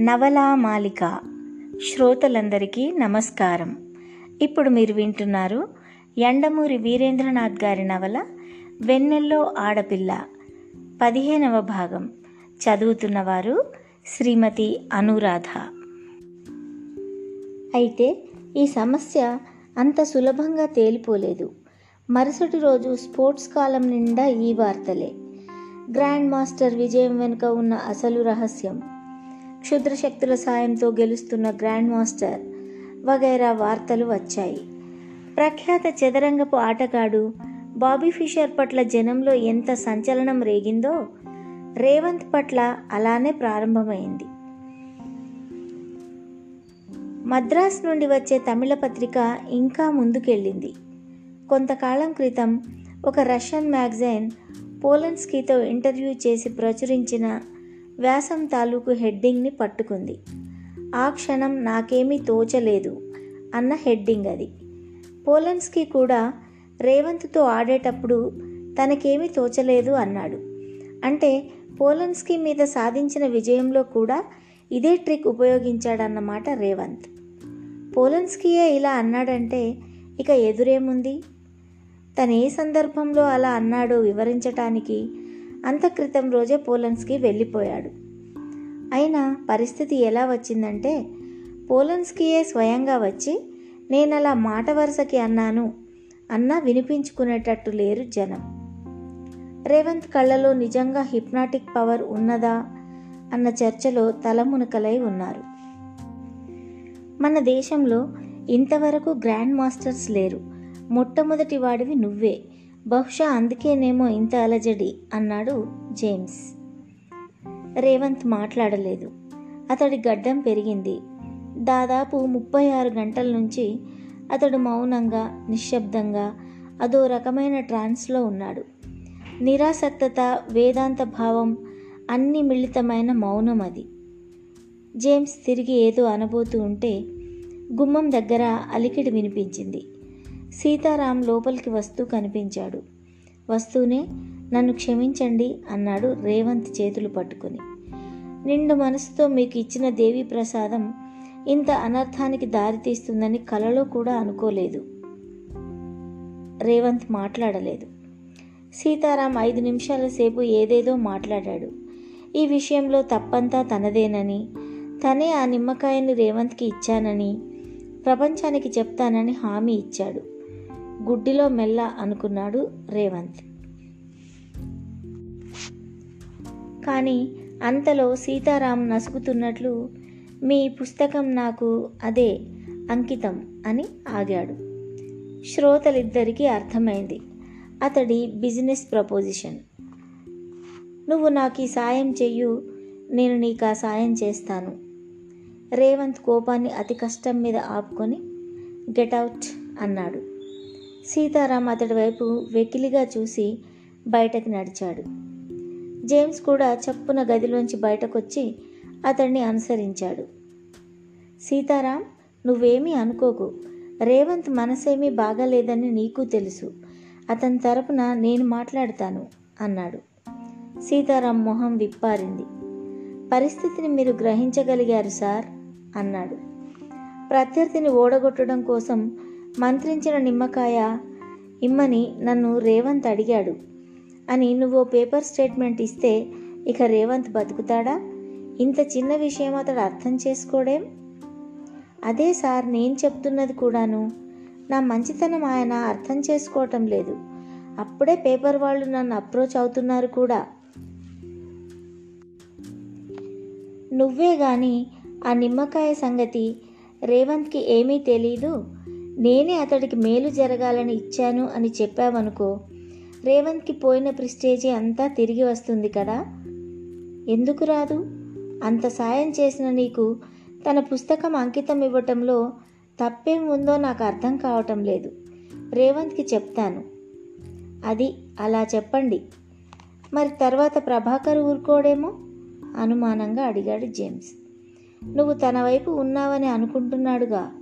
నవలామాలిక శ్రోతలందరికీ నమస్కారం. ఇప్పుడు మీరు వింటున్నారు ఎండమూరి వీరేంద్రనాథ్ గారి నవల వెన్నెల్లో ఆడపిల్ల. పదిహేనవ భాగం. చదువుతున్నవారు శ్రీమతి అనురాధ. అయితే ఈ సమస్య అంత సులభంగా తేలిపోలేదు. మరుసటి రోజు స్పోర్ట్స్ కాలం నిండా ఈ వార్తలే. గ్రాండ్ మాస్టర్ విజయం వెనుక ఉన్న అసలు రహస్యం. క్షుద్ర శక్తుల సాయంతో గెలుస్తున్న గ్రాండ్ మాస్టర్ వగైరా వార్తలు వచ్చాయి. ప్రఖ్యాత చదరంగపు ఆటగాడు బాబీ ఫిషర్ పట్ల జనంలో ఎంత సంచలనం రేగిందో రేవంత్ పట్ల అలానే ప్రారంభమైంది. మద్రాస్ నుండి వచ్చే తమిళ పత్రిక ఇంకా ముందుకెళ్ళింది. కొంతకాలం క్రితం ఒక రష్యన్ మ్యాగజైన్ పోలన్స్కీతో ఇంటర్వ్యూ చేసి ప్రచురించిన వ్యాసం తాలూకు హెడ్డింగ్ని పట్టుకుంది. ఆ క్షణం నాకేమీ తోచలేదు. అన్న హెడ్డింగ్ అది. పోలన్స్కి కూడా రేవంత్తో ఆడేటప్పుడు తనకేమీ తోచలేదు అన్నాడు. అంటే పోలన్స్కి మీద సాధించిన విజయంలో కూడా ఇదే ట్రిక్ ఉపయోగించాడన్నమాట రేవంత్. పోలన్స్కీయే ఇలా అన్నాడంటే ఇక ఎదురేముంది? తను ఏ సందర్భంలో అలా అన్నాడో వివరించటానికి అంత క్రితం రోజే పోలన్స్కి వెళ్ళిపోయాడు. అయినా పరిస్థితి ఎలా వచ్చిందంటే పోలన్స్కియే స్వయంగా వచ్చి నేను అలా మాట వరుసకి అన్నాను అన్నా వినిపించుకునేటట్టు లేరు జనం. రేవంత్ కళ్ళలో నిజంగా హిప్నాటిక్ పవర్ ఉన్నదా అన్న చర్చలో తలమునకలై ఉన్నారు. మన దేశంలో ఇంతవరకు గ్రాండ్ మాస్టర్స్ లేరు. మొట్టమొదటి వాడివి నువ్వే. బహుశా అందుకేనేమో ఇంత అలజడి అన్నాడు జేమ్స్. రేవంత్ మాట్లాడలేదు. అతడి గడ్డం పెరిగింది. దాదాపు ముప్పై ఆరు గంటల నుంచి అతడు మౌనంగా నిశ్శబ్దంగా అదో రకమైన ట్రాన్స్లో ఉన్నాడు. నిరాసక్తత వేదాంత భావం అన్ని మిళితమైన మౌనం అది. జేమ్స్ తిరిగి ఏదో అనబోతూ ఉంటే గుమ్మం దగ్గర అలికిడి వినిపించింది. సీతారాం లోపలికి వస్తూ కనిపించాడు. వస్తూనే నన్ను క్షమించండి అన్నాడు రేవంత్ చేతులు పట్టుకుని. నిండు మనసుతో మీకు ఇచ్చిన దేవి ప్రసాదం ఇంత అనర్థానికి దారితీస్తుందని కలలో కూడా అనుకోలేదు. రేవంత్ మాట్లాడలేదు. సీతారాం ఐదు నిమిషాల సేపు ఏదేదో మాట్లాడాడు. ఈ విషయంలో తప్పంతా తనదేనని తనే ఆ నిమ్మకాయని రేవంత్కి ఇచ్చానని ప్రపంచానికి చెప్తానని హామీ ఇచ్చాడు. గుడ్డిలో మెల్ల అనుకున్నాడు రేవంత్. కానీ అంతలో సీతారాం నసుగుతున్నట్లు మీ పుస్తకం నాకు అదే అంకితం అని ఆగాడు. శ్రోతలిద్దరికీ అర్థమైంది. అతడి బిజినెస్ ప్రపోజిషన్. నువ్వు నాకు ఈ సాయం చెయ్యు నేను నీకు ఆ సాయం చేస్తాను. రేవంత్ కోపాన్ని అతి కష్టం మీద ఆపుకొని గెట్ అవుట్ అన్నాడు. సీతారాం అతడి వైపు వెకిలిగా చూసి బయటకు నడిచాడు. జేమ్స్ కూడా చప్పున గదిలోంచి బయటకొచ్చి అతన్ని అనుసరించాడు. సీతారాం నువ్వేమీ అనుకోకు. రేవంత్ మనసేమీ బాగాలేదని నీకు తెలుసు. అతని తరపున నేను మాట్లాడతాను అన్నాడు. సీతారాం మొహం విప్పారింది. పరిస్థితిని మీరు గ్రహించగలిగారు సార్ అన్నాడు. ప్రత్యర్థిని ఓడగొట్టడం కోసం మంత్రించిన నిమ్మకాయ ఇమ్మని నన్ను రేవంత్ అడిగాడు. అని నువ్వు పేపర్ స్టేట్మెంట్ ఇస్తే ఇక రేవంత్ బతుకుతాడా? ఇంత చిన్న విషయం అతడు అర్థం చేసుకోడేం? అదే సార్ నేను చెప్తున్నది కూడాను. నా మంచితనం ఆయన అర్థం చేసుకోవటం లేదు. అప్పుడే పేపర్ వాళ్ళు నన్ను అప్రోచ్ అవుతున్నారు కూడా. నువ్వే గాని ఆ నిమ్మకాయ సంగతి రేవంత్కి ఏమీ తెలీదు? నేనే అతడికి మేలు జరగాలని ఇచ్చాను అని చెప్పావనుకో రేవంత్కి పోయిన ప్రిస్టేజీ అంతా తిరిగి వస్తుంది కదా? ఎందుకు రాదు? అంత సాయం చేసిన నీకు తన పుస్తకం అంకితం ఇవ్వటంలో తప్పేం ఉందో నాకు అర్థం కావటం లేదు. రేవంత్కి చెప్తాను. అది అలా చెప్పండి. మరి తర్వాత ప్రభాకర్ ఊరుకోడేమో? అనుమానంగా అడిగాడు జేమ్స్. నువ్వు తన వైపు ఉన్నావని అనుకుంటున్నాడుగా.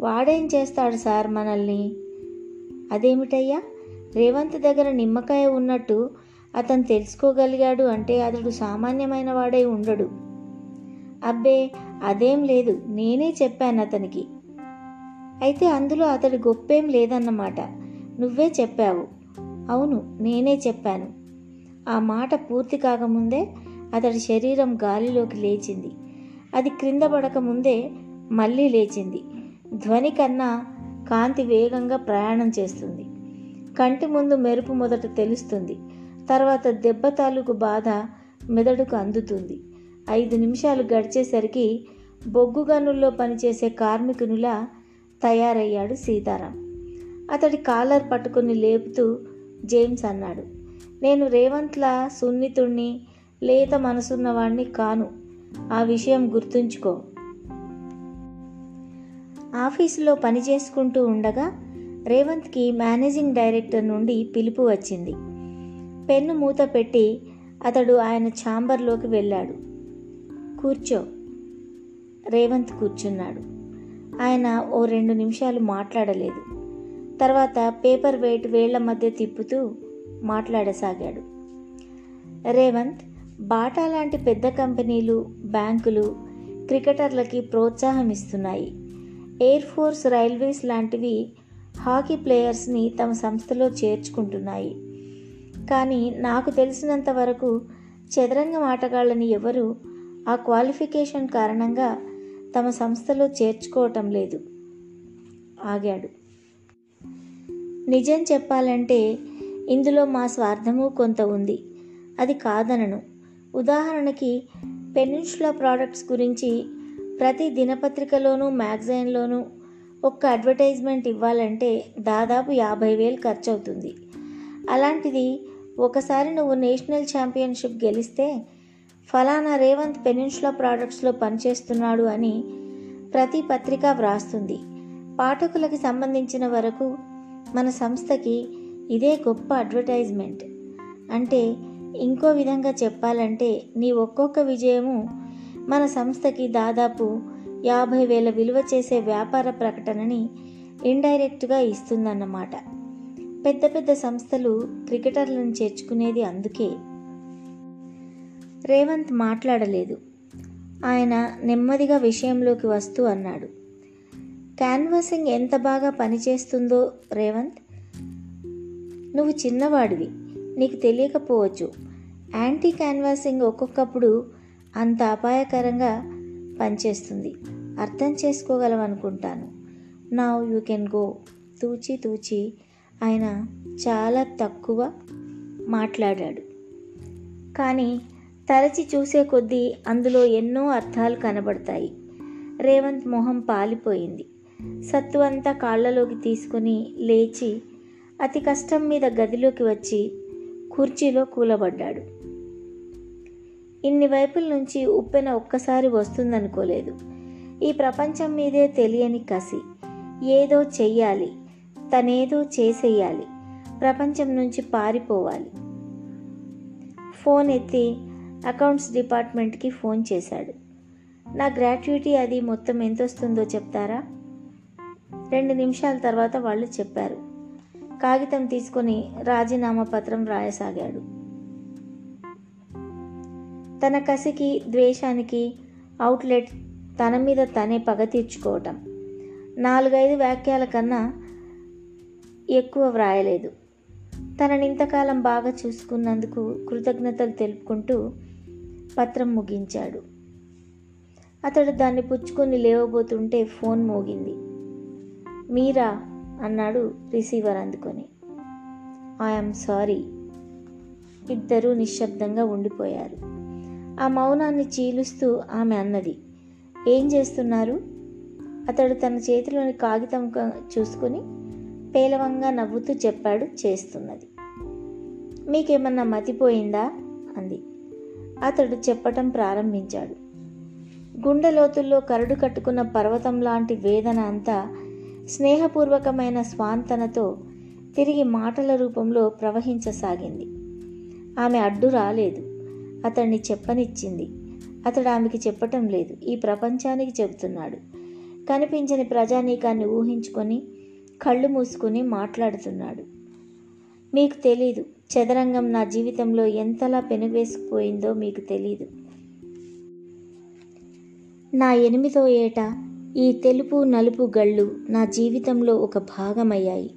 వాడేం చేస్తాడు సార్ మనల్ని? అదేమిటయ్యా? రేవంత్ దగ్గర నిమ్మకాయ ఉన్నట్టు అతను తెలుసుకోగలిగాడు అంటే అతడు సామాన్యమైన వాడై ఉండడు. అబ్బే అదేం లేదు. నేనే చెప్పాను అతనికి. అయితే అందులో అతడి గొప్పేం లేదన్నమాట. నువ్వే చెప్పావు. అవును నేనే చెప్పాను. ఆ మాట పూర్తి కాకముందే అతడి శరీరం గాలిలోకి లేచింది. అది క్రింద పడకముందే మళ్ళీ లేచింది. ధ్వని కన్నా కాంతి వేగంగా ప్రయాణం చేస్తుంది. కంటి ముందు మెరుపు మొదట తెలుస్తుంది. తర్వాత దెబ్బ తాలూకు బాధ మెదడుకు అందుతుంది. ఐదు నిమిషాలు గడిచేసరికి బొగ్గు గనుల్లో పనిచేసే కార్మికునిలా తయారయ్యాడు సీతారాం. అతడి కాలర్ పట్టుకుని లేపుతూ జేమ్స్ అన్నాడు నేను రేవంత్లా సున్నితుణ్ణి లేత మనసున్నవాణ్ణి కాను. ఆ విషయం గుర్తుంచుకో. ఆఫీసులో పని చేసుకుంటూ ఉండగా రేవంత్కి మేనేజింగ్ డైరెక్టర్ నుండి పిలుపు వచ్చింది. పెన్ను మూత పెట్టి అతడు ఆయన ఛాంబర్లోకి వెళ్ళాడు. కూర్చో రేవంత్ కూర్చున్నాడు. ఆయన ఓ రెండు నిమిషాలు మాట్లాడలేదు. తర్వాత పేపర్ వెయిట్ వేళ్ళ మధ్య తిప్పుతూ మాట్లాడసాగాడు. రేవంత్ బాటా లాంటి పెద్ద కంపెనీలు బ్యాంకులు క్రికెటర్లకి ప్రోత్సాహం ఇస్తున్నాయి. ఎయిర్ ఫోర్స్ రైల్వేస్ లాంటివి హాకీ ప్లేయర్స్ని తమ సంస్థలో చేర్చుకుంటున్నాయి. కానీ నాకు తెలిసినంత వరకు చదరంగం ఆటగాళ్ళని ఎవరు ఆ క్వాలిఫికేషన్ కారణంగా తమ సంస్థలో చేర్చుకోవటం లేదు ఆగాడు. నిజం చెప్పాలంటే ఇందులో మా స్వార్థము కొంత ఉంది. అది కాదనను. ఉదాహరణకి పెనిన్షులా ప్రోడక్ట్స్ గురించి ప్రతి దినపత్రికలోనూ మ్యాగజైన్లోనూ ఒక్క అడ్వర్టైజ్మెంట్ ఇవ్వాలంటే దాదాపు యాభై వేలు ఖర్చు అవుతుంది అలాంటిది ఒకసారి నువ్వు నేషనల్ ఛాంపియన్షిప్ గెలిస్తే ఫలానా రేవంత్ పెనిన్షులా ప్రోడక్ట్స్లో పనిచేస్తున్నాడు అని ప్రతి పత్రిక వ్రాస్తుంది. పాఠకులకి సంబంధించిన వరకు మన సంస్థకి ఇదే గొప్ప అడ్వర్టైజ్మెంట్. అంటే ఇంకో విధంగా చెప్పాలంటే నీ ఒక్కొక్క విజయము మన సంస్థకి దాదాపు యాభై వేల విలువ చేసే వ్యాపార ప్రకటనని ఇండైరెక్ట్గా ఇస్తుందన్నమాట. పెద్ద పెద్ద సంస్థలు క్రికెటర్లను చేర్చుకునేది అందుకే. రేవంత్ మాట్లాడలేదు. ఆయన నెమ్మదిగా విషయంలోకి వస్తూ అన్నాడు. క్యాన్వాసింగ్ ఎంత బాగా పనిచేస్తుందో రేవంత్? నువ్వు చిన్నవాడివి నీకు తెలియకపోవచ్చు. యాంటీ క్యాన్వాసింగ్ ఒక్కొక్కప్పుడు అంత అపాయకరంగా పనిచేస్తుంది. అర్థం చేసుకోగలవనుకుంటాను నా యూ కెన్ గో తూచి తూచి ఆయన చాలా తక్కువ మాట్లాడాడు. కానీ తరచి చూసే కొద్దీ అందులో ఎన్నో అర్థాలు కనబడతాయి. రేవంత్ మొహం పాలిపోయింది. సత్తు అంతా కాళ్ళలోకి తీసుకుని లేచి అతి కష్టం మీద గదిలోకి వచ్చి కుర్చీలో కూలబడ్డాడు. ఇన్ని వైపుల నుంచి ఉప్పెన ఒక్కసారి వస్తుందనుకోలేదు. ఈ ప్రపంచం మీదే తెలియని కసి. ఏదో చెయ్యాలి. తనేదో చేసేయాలి. ప్రపంచం నుంచి పారిపోవాలి. ఫోన్ ఎత్తి అకౌంట్స్ డిపార్ట్మెంట్కి ఫోన్ చేశాడు. నా గ్రాట్యుటీ అది మొత్తం ఎంత వస్తుందో చెప్తారా? రెండు నిమిషాల తర్వాత వాళ్ళు చెప్పారు. కాగితం తీసుకొని రాజీనామా పత్రం రాయసాగాడు. తన కసికి ద్వేషానికి అవుట్లెట్ తన మీద తనే పగ తీర్చుకోవటం. నాలుగైదు వాక్యాల కన్నా ఎక్కువ వ్రాయలేదు. తనని ఇంతకాలం బాగా చూసుకున్నందుకు కృతజ్ఞతలు తెలుపుకుంటూ పత్రం ముగించాడు. అతడు దాన్ని పుచ్చుకొని లేవబోతుంటే ఫోన్ మోగింది. మీరా అన్నాడు రిసీవర్ అందుకొని. I'm sorry. ఇద్దరూ నిశ్శబ్దంగా ఉండిపోయారు. ఆ మౌనాన్ని చీలుస్తూ ఆమె అన్నది. ఏం చేస్తున్నారు? అతడు తన చేతిలోని కాగితం చూసుకుని పేలవంగా నవ్వుతూ చెప్పాడు చేస్తున్నది. మీకేమన్నా మతిపోయిందా? అంది. అతడు చెప్పటం ప్రారంభించాడు. గుండె లోతుల్లో కరడు కట్టుకున్న పర్వతం లాంటి వేదన అంతా స్నేహపూర్వకమైన స్వాంతనతో తిరిగి మాటల రూపంలో ప్రవహించసాగింది. ఆమె అడ్డు రాలేదు. అతన్ని చెప్పనిచ్చింది. అతడు ఆమెకి చెప్పటం లేదు. ఈ ప్రపంచానికి చెబుతున్నాడు. కనిపించని ప్రజానీకాన్ని ఊహించుకొని కళ్ళు మూసుకొని మాట్లాడుతున్నాడు. మీకు తెలీదు. చదరంగం నా జీవితంలో ఎంతలా పెనువేసుకుపోయిందో మీకు తెలీదు. నా ఎనిమిదో ఏట ఈ తెలుపు నలుపు గళ్ళు నా జీవితంలో ఒక భాగమయ్యాయి.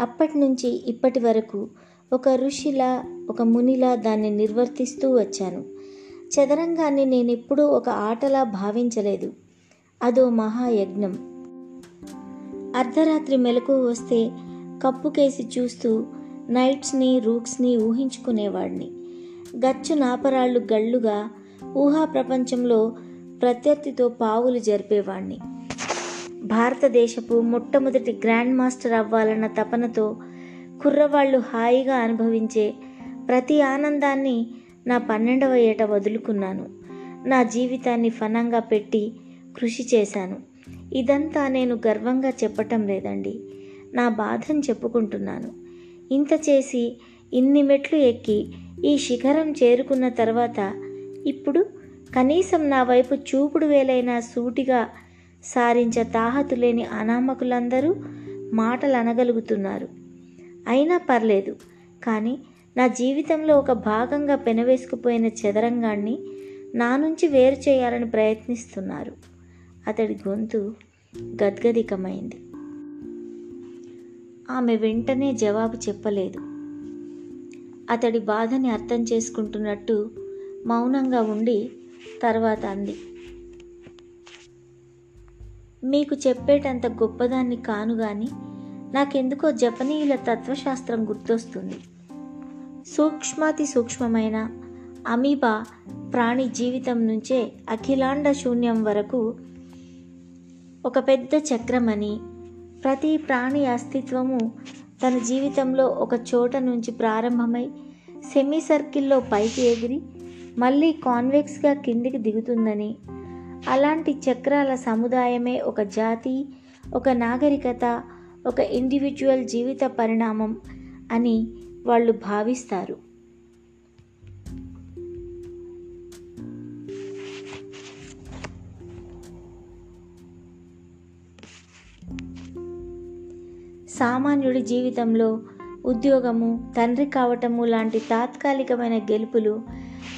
అప్పటి నుంచి ఇప్పటి వరకు ఒక ఋషిలా ఒక మునిలా దాన్ని నిర్వర్తిస్తూ వచ్చాను. చదరంగాన్ని నేనెప్పుడూ ఒక ఆటలా భావించలేదు. అదో మహాయజ్ఞం. అర్ధరాత్రి మెలకు వస్తే కప్పుకేసి చూస్తూ నైట్స్ని రూక్స్ని ఊహించుకునేవాడిని. గచ్చు నాపరాళ్ళు గళ్ళుగా ఊహా ప్రపంచంలో ప్రత్యర్థితో పావులు జరిపేవాణ్ణి భారతదేశపు మొట్టమొదటి గ్రాండ్ మాస్టర్ అవ్వాలన్న తపనతో కుర్రవాళ్ళు హాయిగా అనుభవించే ప్రతి ఆనందాన్ని నా పన్నెండవ ఏట వదులుకున్నాను. నా జీవితాన్ని ఫనంగా పెట్టి కృషి చేశాను. ఇదంతా నేను గర్వంగా చెప్పటం లేదండి. నా బాధను చెప్పుకుంటున్నాను. ఇంత చేసి ఇన్ని మెట్లు ఎక్కి ఈ శిఖరం చేరుకున్న తర్వాత ఇప్పుడు కనీసం నా వైపు చూపుడు వేలైన సూటిగా సారించ తాహతు లేని అనామకులందరూ మాటలు అనగలుగుతున్నారు. అయినా పర్లేదు. కానీ నా జీవితంలో ఒక భాగంగా పెనవేసుకుపోయిన చదరంగాన్ని నా నుంచి వేరు చేయాలని ప్రయత్నిస్తున్నారు. అతడి గొంతు గద్గదికమైంది. ఆమె వెంటనే జవాబు చెప్పలేదు. అతడి బాధని అర్థం చేసుకుంటున్నట్టు మౌనంగా ఉండి తర్వాత అంది. మీకు చెప్పేటంత గొప్పదాన్ని కాను కానీ నాకెందుకో జపనీయుల తత్వశాస్త్రం గుర్తొస్తుంది. సూక్ష్మాతి సూక్ష్మమైన అమీబా ప్రాణి జీవితం నుంచే అఖిలాండ శూన్యం వరకు ఒక పెద్ద చక్రమని ప్రతి ప్రాణి అస్తిత్వము తన జీవితంలో ఒక చోట నుంచి ప్రారంభమై సెమీ సర్కిల్లో పైకి ఎగిరి మళ్ళీ కాన్వెక్స్గా కిందికి దిగుతుందని అలాంటి చక్రాల సముదాయమే ఒక జాతి ఒక నాగరికత ఒక ఇండివిజువల్ జీవిత పరిణామం అని వాళ్ళు భావిస్తారు. సామాన్యుడి జీవితంలో ఉద్యోగము తండ్రి కావటము లాంటి తాత్కాలికమైన గెలుపులు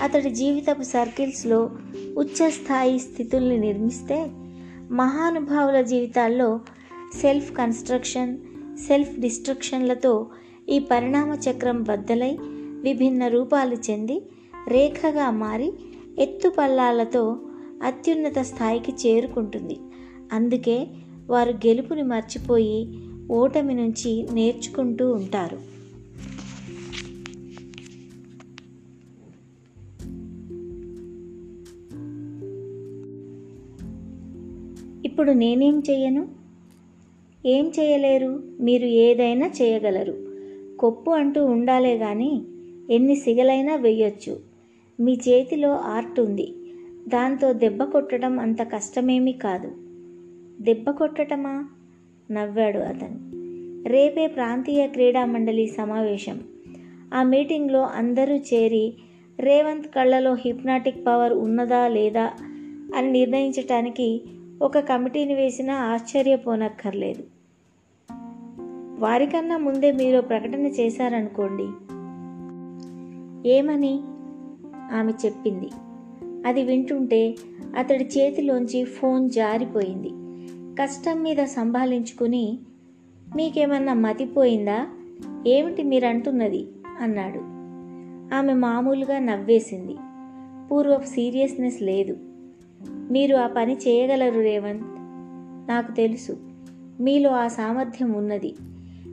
అతడి జీవితపు సర్కిల్స్లో ఉచ్చస్థాయి స్థితుల్ని నిర్మిస్తే మహానుభావుల జీవితాల్లో సెల్ఫ్ కన్స్ట్రక్షన్ సెల్ఫ్ డిస్ట్రక్షన్లతో ఈ పరిణామ చక్రం బద్దలై విభిన్న రూపాలు చెంది రేఖగా మారి ఎత్తుపల్లాలతో అత్యున్నత స్థాయికి చేరుకుంటుంది. అందుకే వారు గెలుపుని మర్చిపోయి ఓటమి నుంచి నేర్చుకుంటూ ఉంటారు. ఇప్పుడు నేనేం చేయను ఏం చేయలేరు? మీరు ఏదైనా చేయగలరు. కొప్పు అంటూ ఉండాలే కానీ ఎన్ని సిగలైనా వెయ్యొచ్చు. మీ చేతిలో ఆర్ట్ ఉంది. దాంతో దెబ్బ కొట్టడం అంత కష్టమేమీ కాదు. దెబ్బ కొట్టటమా? నవ్వాడు అతను. రేపే ప్రాంతీయ క్రీడా మండలి సమావేశం. ఆ మీటింగ్లో అందరూ చేరి రేవంత్ కళ్ళలో హిప్నాటిక్ పవర్ ఉన్నదా లేదా అని నిర్ణయించటానికి ఒక కమిటీని వేసినా ఆశ్చర్యపోనక్కర్లేదు. వారికన్నా ముందే మీరు ప్రకటన చేశారనుకోండి. ఏమని? ఆమె చెప్పింది. అది వింటుంటే అతడి చేతిలోంచి ఫోన్ జారిపోయింది. కష్టం మీద సంభాళించుకుని మీకేమన్నా మతిపోయిందా? ఏమిటి మీరంటున్నది? అన్నాడు. ఆమె మామూలుగా నవ్వేసింది. పూర్వపు సీరియస్నెస్ లేదు. మీరు ఆ పని చేయగలరు రేవంత్. నాకు తెలుసు. మీలో ఆ సామర్థ్యం ఉన్నది.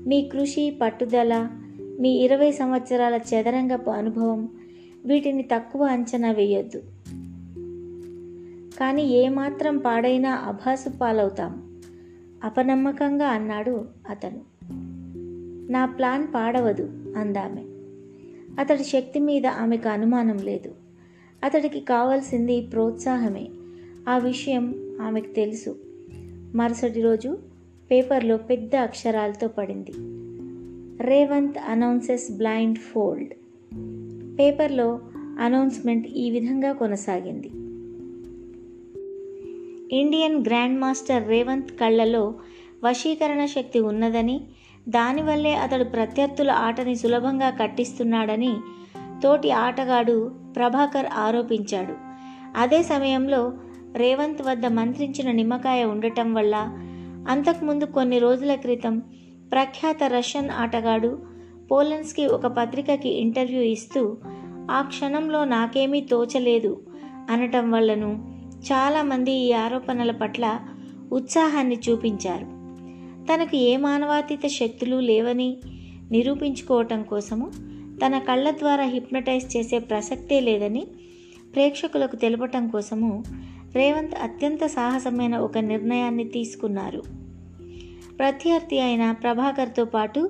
మీ కృషి పట్టుదల మీ ఇరవై సంవత్సరాల చదరంగపు అనుభవం వీటిని తక్కువ అంచనా వేయొద్దు. కానీ ఏమాత్రం పాడైనా అభాసు పాలవుతాం. అపనమ్మకంగా అన్నాడు అతను. నా ప్లాన్ పాడవదు అందామె. అతడి శక్తి మీద ఆమెకు అనుమానం లేదు. అతడికి కావాల్సింది ప్రోత్సాహమే. ఆ విషయం ఆమెకు తెలుసు. మరుసటి రోజు పేపర్లో పెద్ద అక్షరాలతో పడింది. Revanth announces blindfold. పేపర్లో అనౌన్స్మెంట్ ఈ విధంగా కొనసాగింది. ఇండియన్ గ్రాండ్ మాస్టర్ రేవంత్ కళ్ళలో వశీకరణ శక్తి ఉన్నదని దానివల్లే అతడు ప్రత్యర్థుల ఆటని సులభంగా కట్టిస్తున్నాడని తోటి ఆటగాడు ప్రభాకర్ ఆరోపించాడు. అదే సమయంలో రేవంత్ వద్ద మంత్రించిన నిమ్మకాయ ఉండటం వల్ల అంతకుముందు కొన్ని రోజుల క్రితం ప్రఖ్యాత రష్యన్ ఆటగాడు పోలెన్స్కి ఒక పత్రికకి ఇంటర్వ్యూ ఇస్తూ ఆ క్షణంలో నాకేమీ తోచలేదు అనటం వల్లను చాలామంది ఈ ఆరోపణల పట్ల ఉత్సాహాన్ని చూపించారు. తనకు ఏ మానవాతీత శక్తులు లేవని నిరూపించుకోవటం కోసము తన కళ్ళ ద్వారా హిప్నటైజ్ చేసే ప్రసక్తే లేదని ప్రేక్షకులకు తెలపటం కోసము రేవంత్ అత్యంత సాహసమైన ఒక నిర్ణయాన్ని తీసుకున్నారు. ప్రత్యర్థి అయిన ప్రభాకర్తో పాటు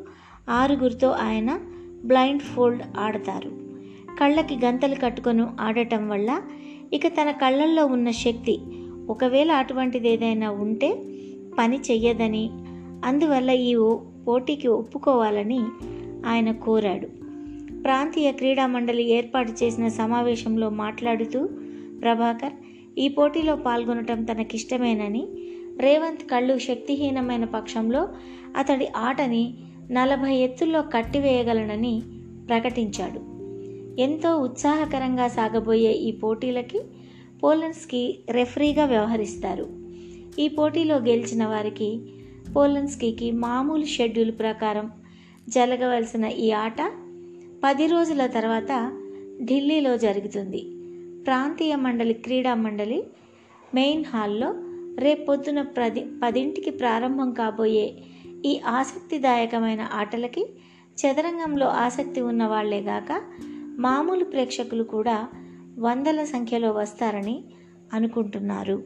ఆరుగురితో ఆయన బ్లైండ్ ఫోల్డ్ ఆడతారు. కళ్ళకి గంతలు కట్టుకొని ఆడటం వల్ల ఇక తన కళ్ళల్లో ఉన్న శక్తి ఒకవేళ అటువంటిది ఏదైనా ఉంటే పని చెయ్యదని అందువల్ల ఈ ఓ- పోటీకి ఒప్పుకోవాలని ఆయన కోరాడు. ప్రాంతీయ క్రీడా మండలి ఏర్పాటు చేసిన సమావేశంలో మాట్లాడుతూ ప్రభాకర్ ఈ పోటీలో పాల్గొనటం తనకిష్టమేనని రేవంత్ కళ్ళు శక్తిహీనమైన పక్షంలో అతడి ఆటని నలభై ఎత్తుల్లో కట్టివేయగలనని ప్రకటించాడు. ఎంతో ఉత్సాహకరంగా సాగబోయే ఈ పోటీలకి పోలన్స్కి రెఫరీగా వ్యవహరిస్తారు. ఈ పోటీలో గెలిచిన వారికి పోలన్స్కీకి మామూలు షెడ్యూల్ ప్రకారం జరగవలసిన ఈ ఆట పది రోజుల తర్వాత ఢిల్లీలో జరుగుతుంది. ప్రాంతీయ మండలి క్రీడా మండలి మెయిన్ హాల్లో రేపొద్దున ప్రది పదింటికి ప్రారంభం కాబోయే ఈ ఆసక్తిదాయకమైన ఆటలకి చదరంగంలో ఆసక్తి ఉన్న వాళ్ళేగాక మామూలు ప్రేక్షకులు కూడా వందల సంఖ్యలో వస్తారని అనుకుంటున్నారు.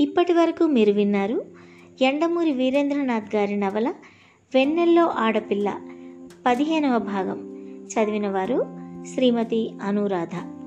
ఇప్పటి వరకు మీరు విన్నారు ఎండమూరి వీరేంద్రనాథ్ గారి నవల వెన్నెల్లో ఆడపిల్ల పదిహేనవ భాగం. చదివిన వారు శ్రీమతి అనురాధ.